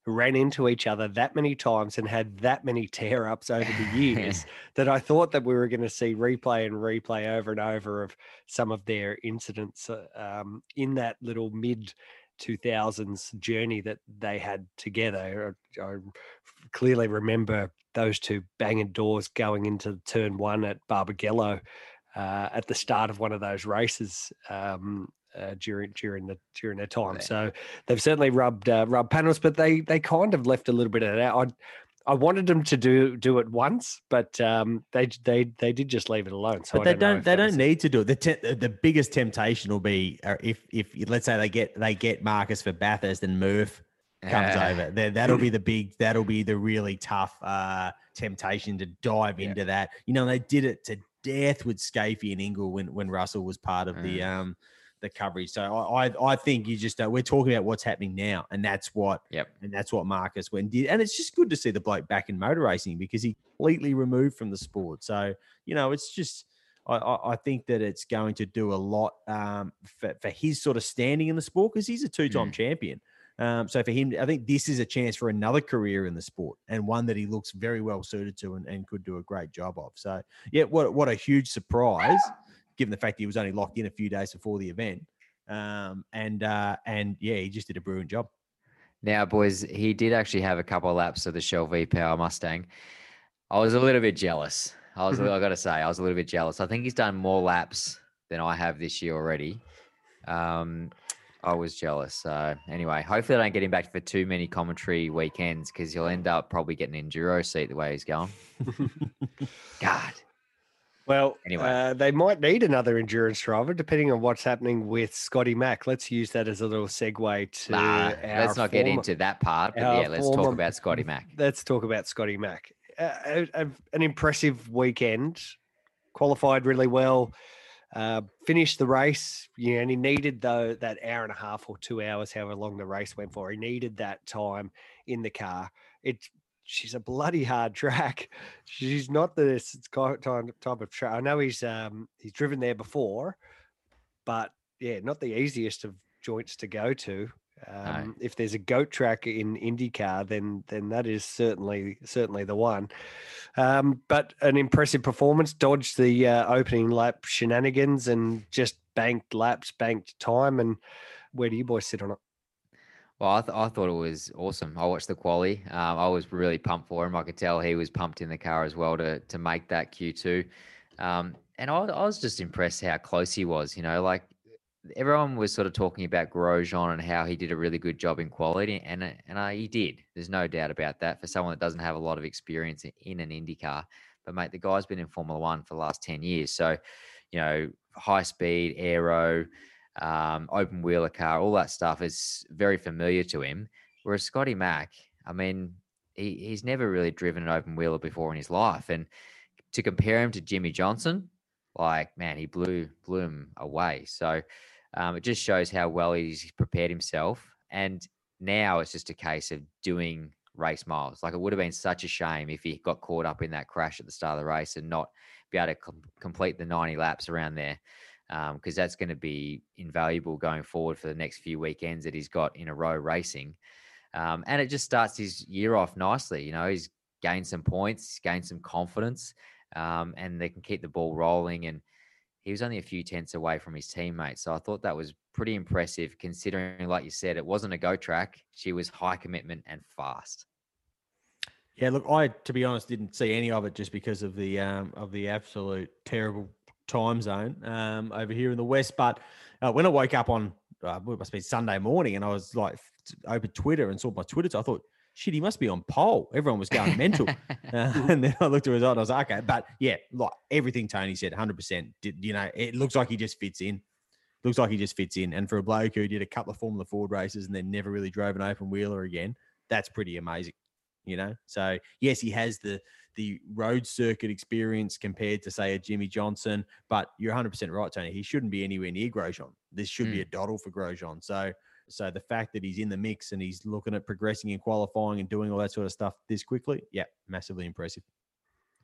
ran into each other that many times and had that many tear ups over the years that I thought that we were going to see replay and replay over and over of some of their incidents uh, um, in that little mid 2000s journey that they had together. I, I clearly remember those two banging doors going into turn one at Barbagallo uh, at the start of one of those races. Um, uh, during during the during their time, so they've certainly rubbed uh, rubbed panels, but they they kind of left a little bit of that out. I I wanted them to do do it once, but um, they they they did just leave it alone. So but they don't, don't. They don't need to do it. The te- the biggest temptation will be uh, if if let's say they get they get Marcos for Bathurst and Murph comes Uh, over. Then that'll be the big. That'll be the really tough uh, temptation to dive Yeah. into that. You know, they did it to death with Skaifey and Ingall when when Russell was part of the Mm. um the coverage. So I I, I think you just uh, we're talking about what's happening now, and that's what Yep. and that's what Marcos went did. And it's just good to see the bloke back in motor racing because he completely removed from the sport. So, you know, it's just, I, I, think that it's going to do a lot um, for, for his sort of standing in the sport because he's a two time champion. Um, so for him, I think this is a chance for another career in the sport and one that he looks very well suited to and, and could do a great job of. So, yeah, what, what a huge surprise given the fact that he was only locked in a few days before the event. Um, and, uh, and yeah, he just did a brilliant job. Now, boys, he did actually have a couple of laps of the Shell V Power Mustang. I was a little bit jealous. I was, I got to say, I was a little bit jealous. I think he's done more laps than I have this year already. Um, I was jealous. So anyway, hopefully I don't get him back for too many commentary weekends because he'll end up probably getting an enduro seat the way he's going. God. Well, Anyway. uh, they might need another endurance driver depending on what's happening with Scotty Mack. Let's use that as a little segue to Nah, our let's not get into that part. But yeah, let's talk about Scotty Mack. Let's talk about Scotty Mack. Uh, a- a- an impressive weekend, qualified really well, uh, finished the race. You know, and he needed though that hour and a half or two hours, however long the race went for. He needed that time in the car. It she's a bloody hard track. She's not the type of track. I know he's um he's driven there before, but yeah, not the easiest of joints to go to. Um, If there's a goat track in IndyCar, then then that is certainly certainly the one. Um, but an impressive performance, dodged the uh, opening lap shenanigans and just banked laps, banked time. And where do you boys sit on it? Well, I, th- I thought it was awesome. I watched the quali. Um, I was really pumped for him. I could tell he was pumped in the car as well to to make that Q two. Um, and I, I was just impressed how close he was. You know, like everyone was sort of talking about Grosjean and how he did a really good job in quality, and and uh, he did. There's no doubt about that. For someone that doesn't have a lot of experience in an Indy car, but mate, the guy's been in Formula One for the last ten years, so you know, high speed, aero, um, open wheeler car, all that stuff is very familiar to him. Whereas Scotty Mack, I mean, he, he's never really driven an open wheeler before in his life, and to compare him to Jimmie Johnson, like man, he blew blew him away. So um, it just shows how well he's prepared himself. And now it's just a case of doing race miles. Like it would have been such a shame if he got caught up in that crash at the start of the race and not be able to com- complete the 90 laps around there. Because that's going to be invaluable going forward for the next few weekends that he's got in a row racing. Um, and it just starts his year off nicely. You know, he's gained some points, gained some confidence, um, and they can keep the ball rolling. And he was only a few tenths away from his teammates. So I thought that was pretty impressive considering, like you said, it wasn't a go track. She was high commitment and fast. Yeah, look, I to be honest didn't see any of it just because of the um, of the absolute terrible time zone um, over here in the west. But uh, when I woke up on uh, it must be Sunday morning, and I was like opened Twitter and saw my Twitter, So I thought, shit, he must be on pole. Everyone was going mental, uh, and then I looked at his result and I was like, okay, but yeah, like everything Tony said, hundred percent. Did you know? It looks like he just fits in. Looks like he just fits in. And for a bloke who did a couple of Formula Ford races and then never really drove an open wheeler again, that's pretty amazing you know. So yes, he has the the road circuit experience compared to say a Jimmie Johnson, but you're 100 percent right, Tony. He shouldn't be anywhere near Grosjean. This should be hmm. a doddle for Grosjean. So so the fact that he's in the mix and he's looking at progressing and qualifying and doing all that sort of stuff this quickly, yeah, massively impressive.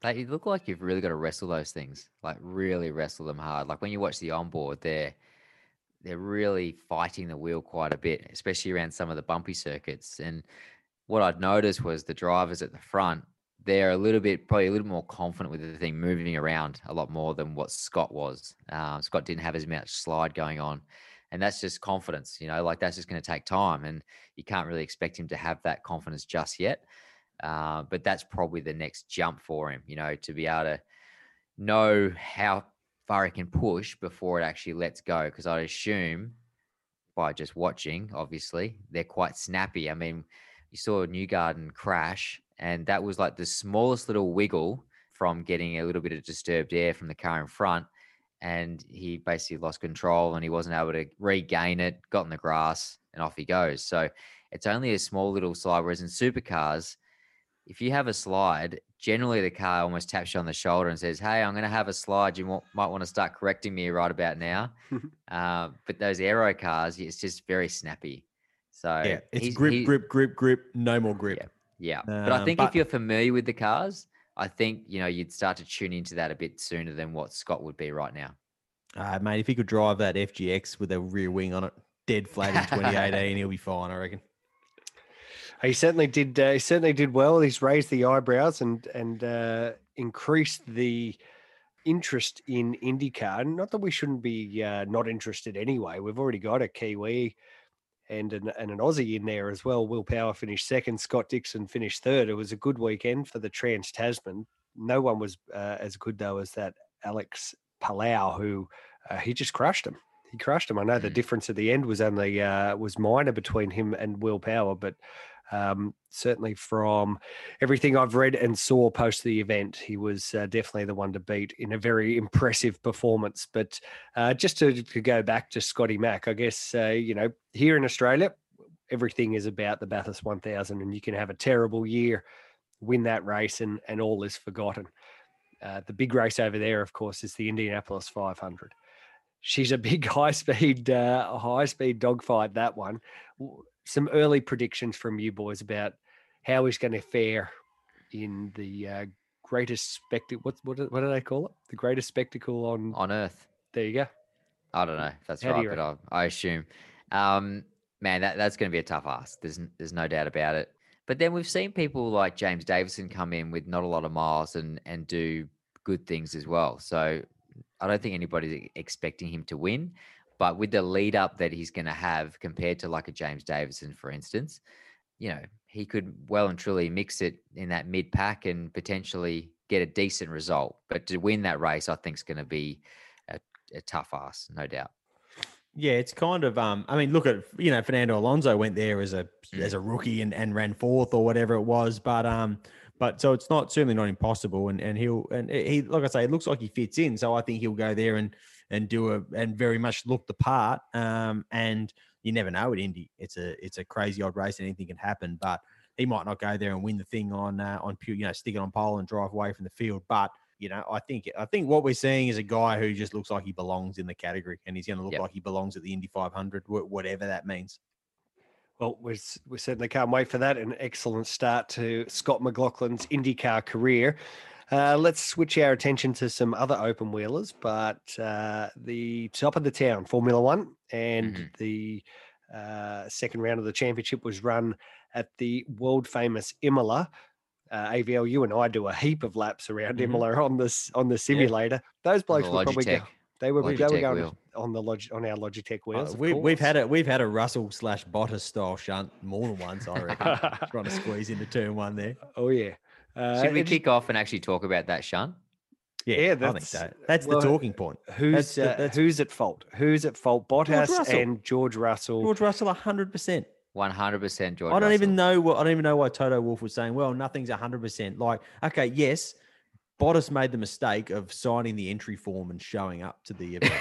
They look like you've really got to wrestle those things, like really wrestle them hard. Like when you watch the onboard, they're they're really fighting the wheel quite a bit, especially around some of the bumpy circuits. And what I'd noticed was the drivers at the front, they're a little bit, probably a little more confident with the thing moving around a lot more than what Scott was. Um, Scott didn't have as much slide going on. And that's just confidence, you know, like that's just going to take time. And you can't really expect him to have that confidence just yet. Uh, but that's probably the next jump for him, you know, to be able to know how far he can push before it actually lets go. Because I'd assume by just watching, obviously, they're quite snappy. I mean, you saw Newgarden crash, and that was like the smallest little wiggle from getting a little bit of disturbed air from the car in front. And he basically lost control and he wasn't able to regain it, got in the grass, and off he goes. So it's only a small little slide. Whereas in supercars, if you have a slide, generally the car almost taps you on the shoulder and says, "Hey, I'm going to have a slide. You might want to start correcting me right about now." uh, but those aero cars, it's just very snappy. So Yeah, it's grip, he- grip, grip, grip, no more grip. Yeah. Yeah, but I Um, think but- if you're familiar with the cars, I think you know you'd start to tune into that a bit sooner than what Scott would be right now. Uh, mate, if he could drive that FGX with a rear wing on it, dead flat in 2018, he'll be fine, I reckon. He certainly did. Uh, he certainly did well. He's raised the eyebrows and and uh, increased the interest in IndyCar. Not that we shouldn't be uh, not interested anyway. We've already got a Kiwi and an, and an Aussie in there as well. Will Power finished second. Scott Dixon finished third. It was a good weekend for the Trans Tasman. No one was uh, as good though as that Alex Palou, who uh, he just crushed him. He crushed him. I know the Mm. difference at the end was only uh, was minor between him and Will Power, but um, certainly from everything I've read and saw post the event, he was uh, definitely the one to beat in a very impressive performance. But uh, just to, to go back to Scotty Mack, I guess uh, you know here in Australia, everything is about the Bathurst 1000, and you can have a terrible year, win that race, and and all is forgotten. Uh, the big race over there, of course, is the Indianapolis 500. She's a big high speed, uh, high speed dogfight. That one. Some early predictions from you boys about how he's going to fare in the uh, greatest spectacle. What what do- what do they call it? The greatest spectacle on. On Earth, There you go. I don't know if that's How right, but I, I assume, um, man, that, that's going to be a tough ask. There's there's no doubt about it. But then we've seen people like James Davison come in with not a lot of miles and and do good things as well. So I don't think anybody's expecting him to win. But with the lead up that he's going to have compared to like a James Davison, for instance, you know, he could well and truly mix it in that mid pack and potentially get a decent result. But to win that race, I think is going to be a, a tough ass, no doubt. Yeah, it's kind of um I mean look at you know Fernando Alonso went there as a Mm. as a rookie and, and ran fourth or whatever it was but um but so it's not certainly not impossible and and he'll and he like I say it looks like he fits in so I think he'll go there and and do a and very much look the part um and you never know at Indy it's a it's a crazy odd race anything can happen but he might not go there and win the thing on uh, on pure you know stick it on pole and drive away from the field but you know, I think I think what we're seeing is a guy who just looks like he belongs in the category, and he's going to look Yep. like he belongs at the Indy 500, wh- whatever that means. Well, we we certainly can't wait for that. An excellent start to Scott McLaughlin's IndyCar career. Uh, let's switch our attention to some other open wheelers, but uh, the top of the town, Formula One, and Mhm. the uh, second round of the championship was run at the world famous Imola. Uh, AVL, you and I do a heap of laps around Mhm. Imola on this on the simulator. Those blokes were probably go, they were they were going wheel. on the log, on our Logitech Uh, wheels. of we, we've had a we've had a Russell slash Bottas style shunt more than once, I reckon. trying to squeeze into turn one there. Oh yeah. Uh, Should we and kick off and actually talk about that, Sean? Yeah, Yeah, I think that's- so. That's well, the talking point. Who's That's the- uh, that's- who's at fault? Who's at fault? Bottas Russell. and George Russell. George Russell, hundred percent. One hundred percent, George. I don't even know what I don't even know why Toto Wolff was saying. Well, nothing's hundred percent. Like, okay, yes, Bottas made the mistake of signing the entry form and showing up to the event.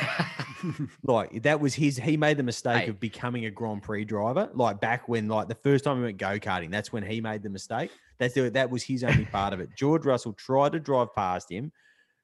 like that was his. He made the mistake Hey. of becoming a Grand Prix driver. Like back when, like the first time he went go karting, that's when he made the mistake. That's the, that was his only part of it. George Russell tried to drive past him.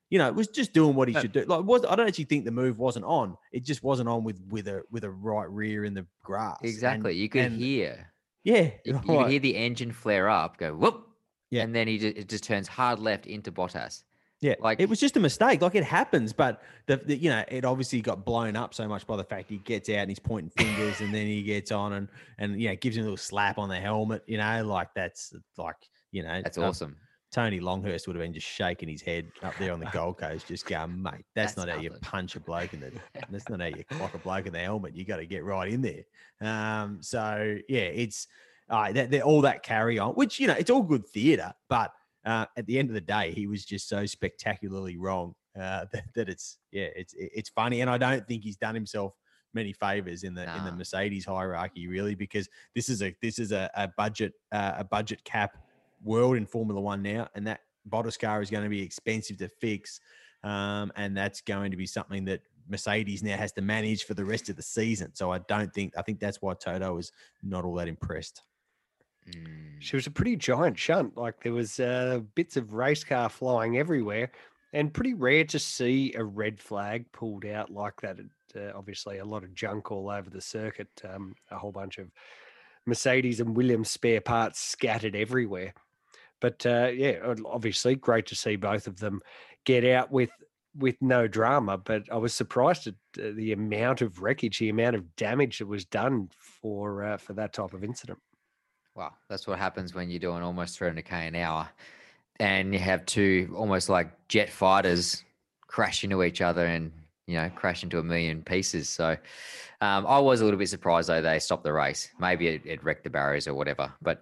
You know, it was just doing what he should do. Like, was I don't actually think the move wasn't on. It just wasn't on with with a with a right rear in the grass. And- exactly. you could and- hear. yeah, You, you could hear the engine flare up. Go whoop. Yeah. and then he just, it just turns hard left into Bottas. Yeah, Like- it was just a mistake. Like it happens, but the, the you know it obviously got blown up so much by the fact he gets out and he's pointing fingers, and then he gets on and and you know gives him a little slap on the helmet. You know, like that's like you know That's um, awesome. Tony Longhurst would have been just shaking his head up there on the Gold Coast, just going, mate, that's, That's not how you punch a bloke in the that's not how you clock a bloke in the helmet. You got to get right in there. Um, so yeah, it's uh, that all that carry on, which you know, it's all good theatre, but uh, at the end of the day, he was just so spectacularly wrong uh, that, that it's yeah, it's it's funny, and I don't think he's done himself many favors in the in the Mercedes hierarchy really because this is a this is a, a budget uh, a budget cap world in Formula One now, and that Bottas car is going to be expensive to fix, um, and that's going to be something that Mercedes now has to manage for the rest of the season. So I don't think I think that's why Toto is not all that impressed. She was a pretty giant shunt. Like there was uh, bits of race car flying everywhere, and pretty rare to see a red flag pulled out like that. Uh, obviously, a lot of junk all over the circuit. Um, a whole bunch of Mercedes and Williams spare parts scattered everywhere. But uh, yeah, obviously, great to see both of them get out with with no drama. But I was surprised at uh, the amount of wreckage, the amount of damage that was done for uh, for that type of incident. Well, that's what happens when you're doing almost 300k an hour, and you have two almost like jet fighters crash into each other and you know crash into a million pieces. So um, I was a little bit surprised though they stopped the race. Maybe it, it wrecked the barriers or whatever. But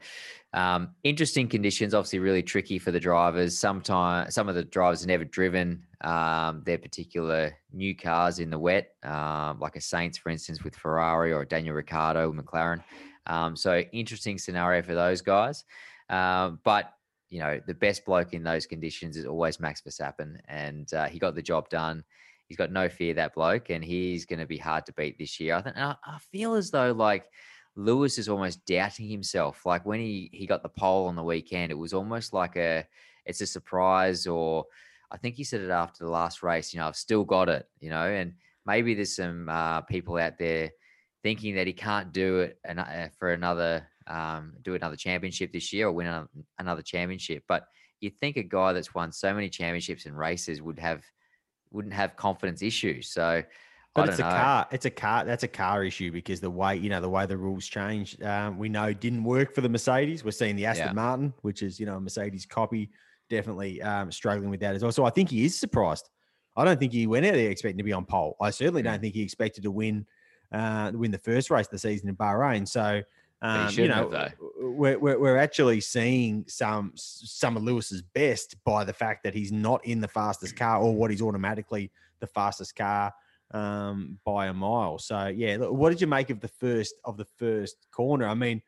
um, interesting conditions, obviously really tricky for the drivers. Sometimes some of the drivers have never driven um, their particular new cars in the wet, um, like a Sainz, for instance, with Ferrari or Daniel Ricciardo, McLaren. Um, so interesting scenario for those guys. Um, but you know, the best bloke in those conditions is always Max Verstappen, and uh, he got the job done. He's got no fear that bloke, and he's going to be hard to beat this year. I think. I, I feel as though like Lewis is almost doubting himself. Like when he he got the pole on the weekend, it was almost like a it's a surprise, or I think he said it after the last race. You know, I've still got it. You know, and maybe there's some uh, people out there thinking that he can't do it an- uh, for another um, do another championship this year or win another championship. But you'd think a guy that's won so many championships and races would have wouldn't have confidence issues. So But it's a car. It's a car. That's a car issue because the way you know the way the rules changed, um, we know didn't work for the Mercedes. We're seeing the Aston Yeah. Martin, which is you know a Mercedes copy, definitely um, struggling with that as well. So I think he is surprised. I don't think he went out there expecting to be on pole. I certainly don't think he expected to win, uh, win the first race of the season in Bahrain. So. Um, you know, have, we're, we're, we're actually seeing some some of Lewis's best by the fact that he's not in the fastest car or what he's automatically the fastest car um, by a mile. So yeah, look, what did you make of the first of the first corner? I mean,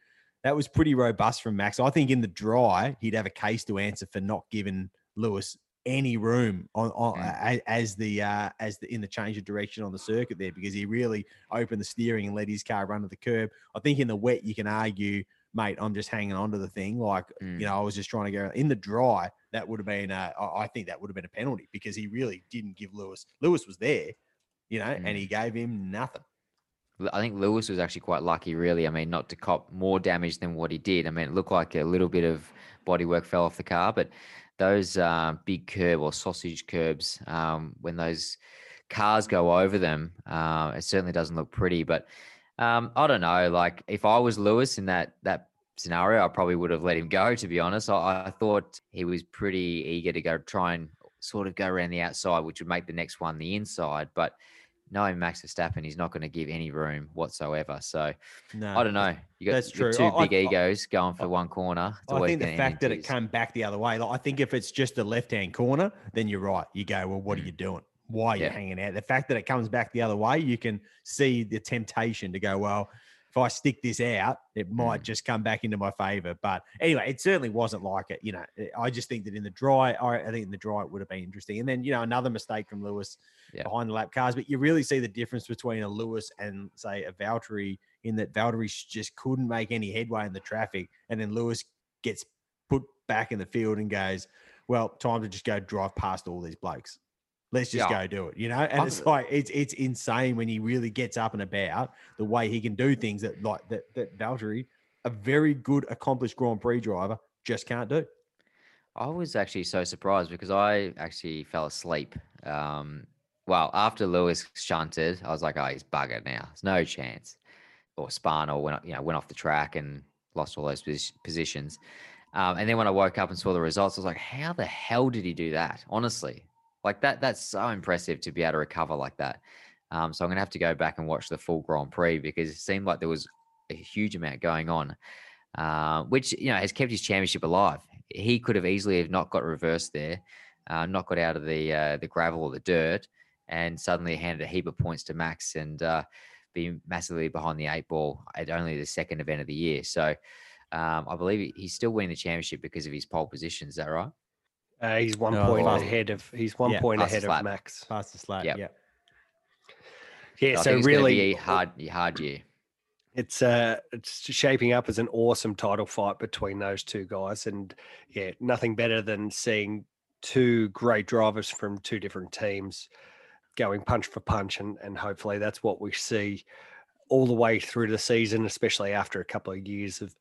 that was pretty robust from Max. I think in the dry, he'd have a case to answer for not giving Lewis any room on, on Mm. as the uh, as the in the change of direction on the circuit there because he really opened the steering and let his car run to the curb. I think in the wet you can argue, mate, I'm just hanging on to the thing. Like Mm. you know, I was just trying to go in the dry. That would have been, uh, I I think that would have been a penalty because he really didn't give Lewis. Lewis was there, you know, Mm. and he gave him nothing. I think Lewis was actually quite lucky, really. I mean, not to cop more damage than what he did. I mean, it looked like a little bit of bodywork fell off the car, but those uh, big curb or sausage curbs, um, when those cars go over them, uh, it certainly doesn't look pretty. But um, I don't know. Like, if I was Lewis in that that scenario, I probably would have let him go. To be honest, I, I thought he was pretty eager to go try and sort of go around the outside, which would make the next one the inside, but knowing Max Verstappen, he's not going to give any room whatsoever. So No, I don't know. You got, that's true. two I- big I- egos going for one corner. I think the fact that it came back the other way, like I think if it's just a left hand corner, then you're right. You go, well, what are Mm. you doing? Why are you Yeah. hanging out? The fact that it comes back the other way, you can see the temptation to go, well, if I stick this out, it might Mm. just come back into my favor. But anyway, it certainly wasn't like it. You know, eh, I just think that in the dry, I, I think in the dry it would have been interesting. And then, you know, another mistake from Lewis Yeah. behind the lap cars. But you really see the difference between a Lewis and, say, a Valtteri in that Valtteri just couldn't make any headway in the traffic. And then Lewis gets put back in the field and goes, well, time to just go drive past all these blokes. Let's just Yeah. go do it, you know. And it's like it's it's insane when he really gets up and about the way he can do things that like that that Valtteri, a very good accomplished Grand Prix driver, just can't do. I was actually so surprised because I actually fell asleep. Um, well, after Lewis shunted, I was like, "Oh, he's buggered now. There's no chance." Or spun, or went, you know, went off the track and lost all those positions. Um, and then when I woke up and saw the results, I was like, "How the hell did he do that?" Honestly, like that. That's so impressive to be able to recover like that. Um, so I'm gonna have to go back and watch the full Grand Prix because it seemed like there was a huge amount going on, uh, which you know has kept his championship alive. He could have easily have not got reversed there, uh, not got out of the uh, the gravel or the dirt, and suddenly handed a heap of points to Max and uh, be massively behind the eight ball at only the second event of the year. So um, I believe he's still winning the championship because of his pole position. Is that right? Uh, he's one No, point fast- ahead of. He's one Yeah, point fastest ahead lap. of Max. Past the slat. Yep. Yeah. Yeah, so gonna really, hard, hard year. it's uh it's shaping up as an awesome title fight between those two guys and yeah nothing better than seeing two great drivers from two different teams going punch for punch and and hopefully that's what we see all the way through the season especially after a couple of years of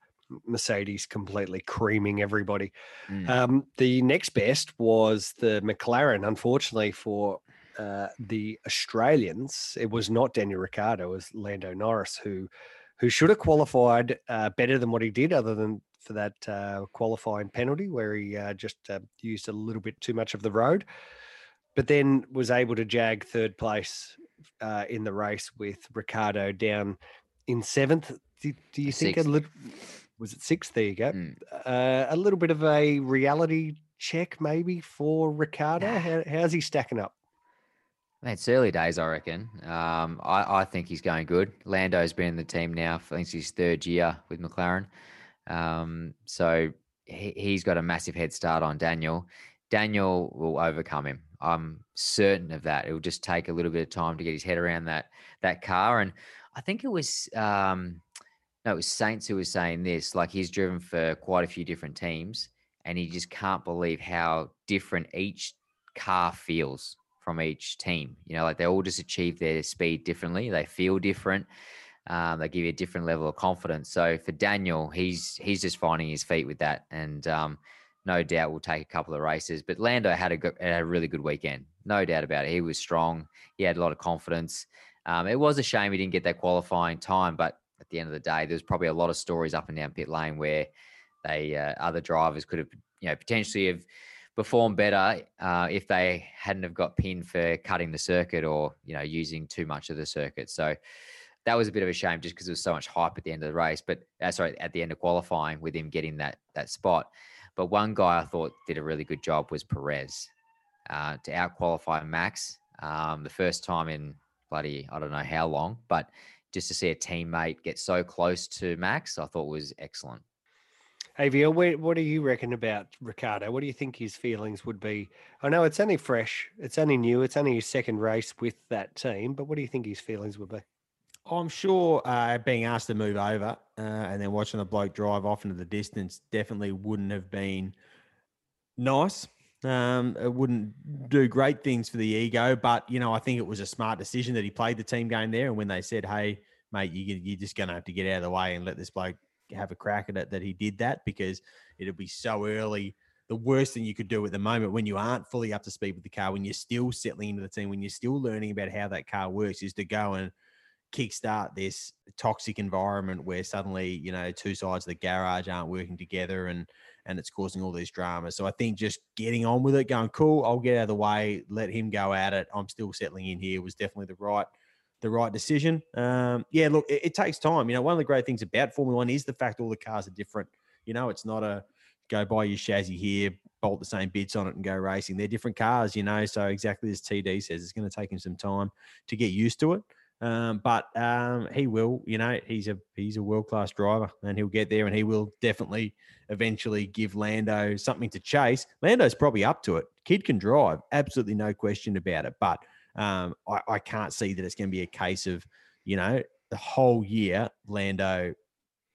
mercedes completely creaming everybody Mm. um, the next best was the McLaren. Unfortunately for uh, the Australians, it was not Daniel Ricciardo, it was Lando Norris who who should have qualified uh, better than what he did, other than for that uh, qualifying penalty where he uh, just uh, used a little bit too much of the road, but then was able to jag third place uh, in the race with Ricciardo down in seventh. Do, do you think a little? Was it sixth? There you go Mm. uh, a little bit of a reality check maybe for Ricciardo. Nah. How, how's he stacking up? Man, it's early days, I reckon. Um, I, I think he's going good. Lando's been in the team now for I think it's his third year with McLaren. Um, so he, he's got a massive head start on Daniel. Daniel will overcome him. I'm certain of that. It will just take a little bit of time to get his head around that that car. And I think it was um, no, it was Sainz who was saying this. Like he's driven for quite a few different teams, and he just can't believe how different each car feels from each team. You know, like they all just achieve their speed differently. They feel different. Um, they give you a different level of confidence. So for Daniel, he's he's just finding his feet with that, and um, no doubt will take a couple of races. But Lando had a, go- had a really good weekend, no doubt about it. He was strong. He had a lot of confidence. Um, it was a shame he didn't get that qualifying time, but at the end of the day, there's probably a lot of stories up and down pit lane where they uh, other drivers could have, you know, potentially have performed better uh, if they hadn't have got pinned for cutting the circuit or you know using too much of the circuit. So that was a bit of a shame just because there was so much hype at the end of the race. But uh, sorry, at the end of qualifying with him getting that that spot. But one guy I thought did a really good job was Perez uh, to out qualify Max um, the first time in bloody I don't know how long, but just to see a teammate get so close to Max, I thought was excellent. AVL, what, what do you reckon about Ricciardo? What do you think his feelings would be? I know it's only fresh, it's only new, it's only his second race with that team, but what do you think his feelings would be? I'm sure uh, being asked to move over uh, and then watching the bloke drive off into the distance definitely wouldn't have been nice. Um, it wouldn't do great things for the ego, but you know, I think it was a smart decision that he played the team game there. And when they said, "Hey, mate, you, you're just going to have to get out of the way and let this bloke have a crack at it," that he did that because it'll be so early. The worst thing you could do at the moment when you aren't fully up to speed with the car, when you're still settling into the team, when you're still learning about how that car works, is to go and kickstart this toxic environment where suddenly you know two sides of the garage aren't working together and and it's causing all these dramas. So i think just getting on with it going cool i'll get out of the way let him go at it. I'm still settling in here was definitely the right the right decision. Um yeah look it, it takes time. You know one of the great things about formula one is the fact all the cars are different. You know it's not a go buy your chassis here bolt the same bits on it and go racing. They're different cars you know so exactly as td says it's going to take him some time to get used to it um, but um, he will, you know, he's a he's a world class driver, and he'll get there, and he will definitely eventually give Lando something to chase. Lando's probably up to it. Kid can drive, absolutely no question about it. But um, I, I can't see that it's going to be a case of, you know, the whole year Lando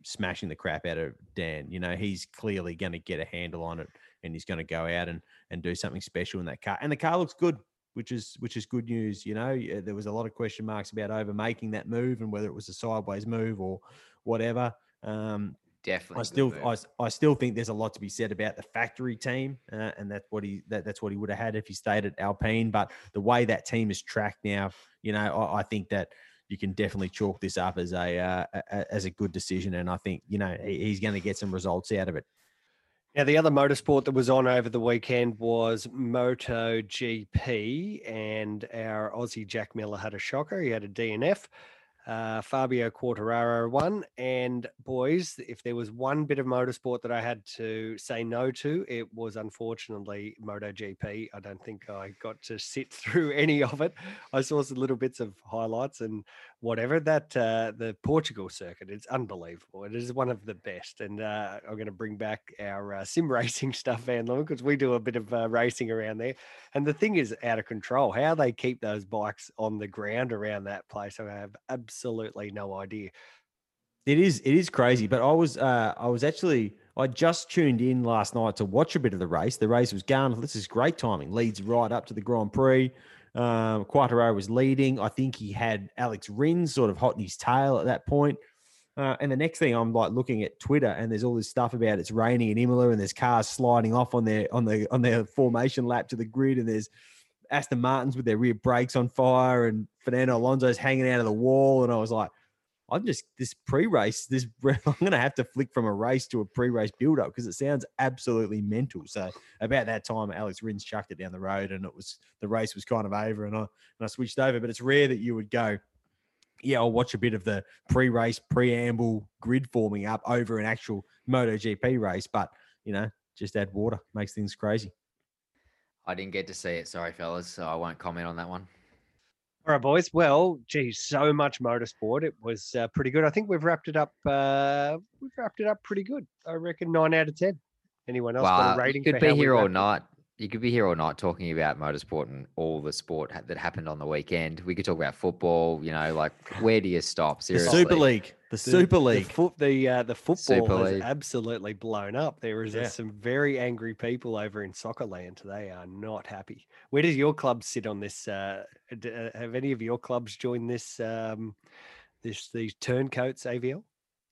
smashing the crap out of Dan. You know, he's clearly going to get a handle on it, and he's going to go out and and do something special in that car. And the car looks good which is which is good news. You know, there was a lot of question marks about over making that move and whether it was a sideways move or whatever. Um, Definitely. I still, I, I, still think there's a lot to be said about the factory team, uh, and that's what he that, that's what he would have had if he stayed at Alpine. But the way that team is tracked now, you know, I, I think that you can definitely chalk this up as a, uh, a- as a good decision, and I think you know he, he's going to get some results out of it. Now, the other motorsport that was on over the weekend was Moto GP, and our Aussie Jack Miller had a shocker. He had a DNF. Uh, Fabio Quartararo won. And boys, if there was one bit of motorsport that I had to say no to, it was unfortunately MotoGP. I don't think I got to sit through any of it. I saw some little bits of highlights and whatever. That uh, the Portugal circuit, it's unbelievable. It is one of the best. And uh, I'm going to bring back our uh, sim racing stuff, Van Leeuwen, because we do a bit of uh, racing around there. And the thing is out of control. How they keep those bikes on the ground around that place, I have absolutely no idea. It is it is crazy, but I was uh, I was actually I just tuned in last night to watch a bit of the race. The race was going. This is great timing. Leads right up to the Grand Prix. Um, was leading. I think he had Alex Rins sort of hot in his tail at that point. Uh, and the next thing I'm like looking at Twitter, and there's all this stuff about it's raining in Imola, and there's cars sliding off on their on the on their formation lap to the grid, and there's Aston Martins with their rear brakes on fire, and Fernando Alonso's hanging out of the wall, and I was like, I'm just this pre-race. This I'm gonna have to flick from a race to a pre-race build-up because it sounds absolutely mental. So about that time, Alex Rins chucked it down the road, and it was the race was kind of over, and I and I switched over. But it's rare that you would go, yeah, I'll watch a bit of the pre-race preamble grid forming up over an actual MotoGP race. But you know, just add water makes things crazy. I didn't get to see it. Sorry, fellas. So I won't comment on that one. All right, boys. Well, geez, so much motorsport. It was uh, pretty good. I think we've wrapped it up. Uh, we've wrapped it up pretty good. I reckon nine out of ten. Anyone else got a rating? could be here all night. You could be here all night talking about motorsport and all the sport ha- that happened on the weekend. We could talk about football. You know, like where do you stop? Seriously, The Super League, the, Super League. The, foot, the, uh, the football Super has absolutely blown up. There is Yeah. some very angry people over in soccer land. They are not happy. Where does your club sit on this? Uh, d- uh, have any of your clubs joined this? Um, this these turncoats AVL?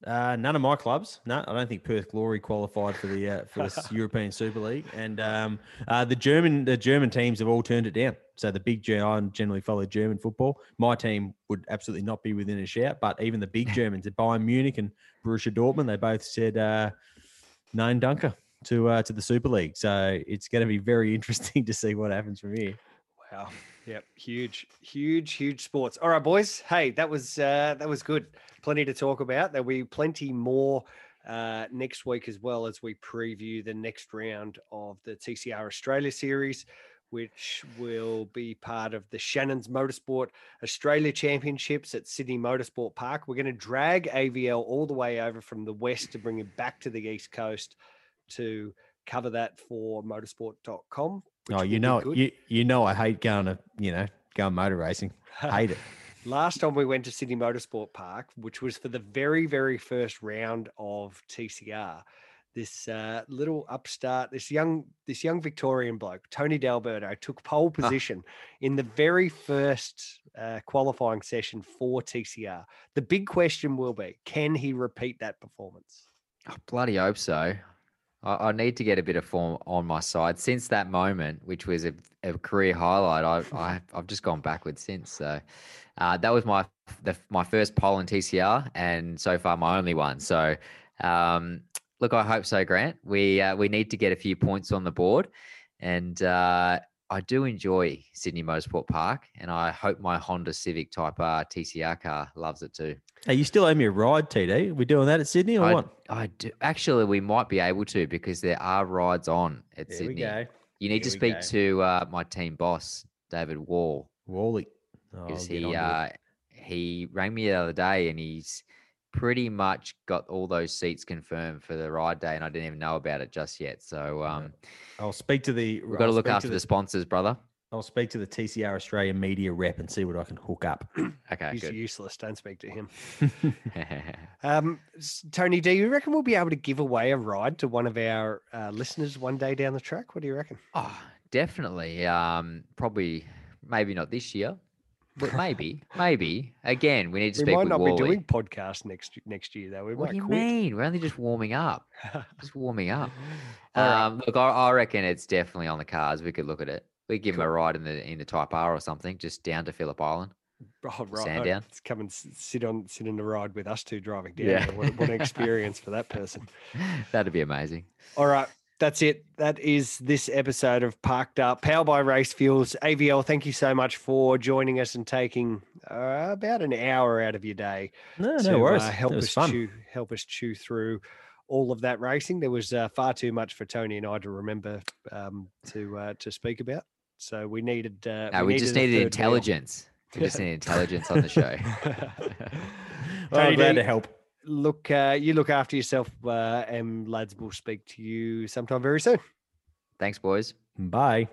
Uh, none of my clubs. No, I don't think Perth Glory qualified for the uh, for the European Super League, and um, uh, the German the German teams have all turned it down. So the big G- I generally follow German football. My team would absolutely not be within a shout, but even the big Germans at Bayern Munich and Borussia Dortmund, they both said uh, nine dunker to uh, to the Super League. So it's going to be very interesting to see what happens from here. Wow. Yep. Huge, huge, huge sports. All right, boys. Hey, that was uh, that was good. Plenty to talk about. There'll be plenty more uh, next week as well as we preview the next round of the TCR Australia series, which will be part of the Shannon's Motorsport Australia Championships at Sydney Motorsport Park. We're going to drag AVL all the way over from the west to bring it back to the east coast to cover that for motorsport.com. Oh, you know, you you know, I hate going to you know going motor racing. Hate it. Last time we went to Sydney Motorsport Park, which was for the very, very first round of TCR, this uh, little upstart, this young, this young Victorian bloke, Tony D'Alberto, took pole position in the very first uh, qualifying session for TCR. The big question will be, can he repeat that performance? I bloody hope so. I, I need to get a bit of form on my side. Since that moment, which was a, a career highlight, I, I I've just gone backwards since. So uh, that was my the, my first pole in TCR, and so far my only one. So um, look, I hope so, Grant. We uh, we need to get a few points on the board, and uh, I do enjoy Sydney Motorsport Park, and I hope my Honda Civic Type R TCR car loves it too. Hey, you still owe me a ride, TD? Are we doing that at Sydney or I, what? I do. Actually, we might be able to because there are rides on at There we Sydney. go. You need to Here we speak to uh, my team boss, David Wall, Wally. Oh, he uh, he rang me the other day and he's pretty much got all those seats confirmed for the ride day, and I didn't even know about it just yet. So um, I'll speak to the. we've got to I'll look speak after the sponsors, brother. I'll speak to the TCR Australia media rep and see what I can hook up. Okay, He's good. useless. Don't speak to him. Um, Tony, do you reckon we'll be able to give away a ride to one of our uh, listeners one day down the track? What do you reckon? oh, definitely. Um, probably, maybe not this year. But maybe, maybe again, we need to we speak might with not Wally. be doing podcasts next next year though. We what do you quit. mean? We're only just warming up. Just warming up. All right. Um, look, I, I reckon it's definitely on the cards. We could look at it. We give him a ride in the in the Type R or something, just down to Phillip Island. Oh, right. Sandown. oh, Come and sit on sit in the ride with us two driving down. Yeah. What, what an experience for that person. That'd be amazing. All right. That's it. That is this episode of Parked Up, powered by Race Fuels. AVL, thank you so much for joining us and taking uh, about an hour out of your day No, to no worries. uh, help it was us fun. chew help us chew through all of that racing. There was uh, far too much for Tony and I to remember um, to uh, to speak about. So we needed. Uh, No, we, just needed third wheel. intelligence. We just need intelligence on the show. Well, Tony glad to help. Look, uh, you look after yourself, uh, and lads will speak to you sometime very soon. Thanks, boys. Bye.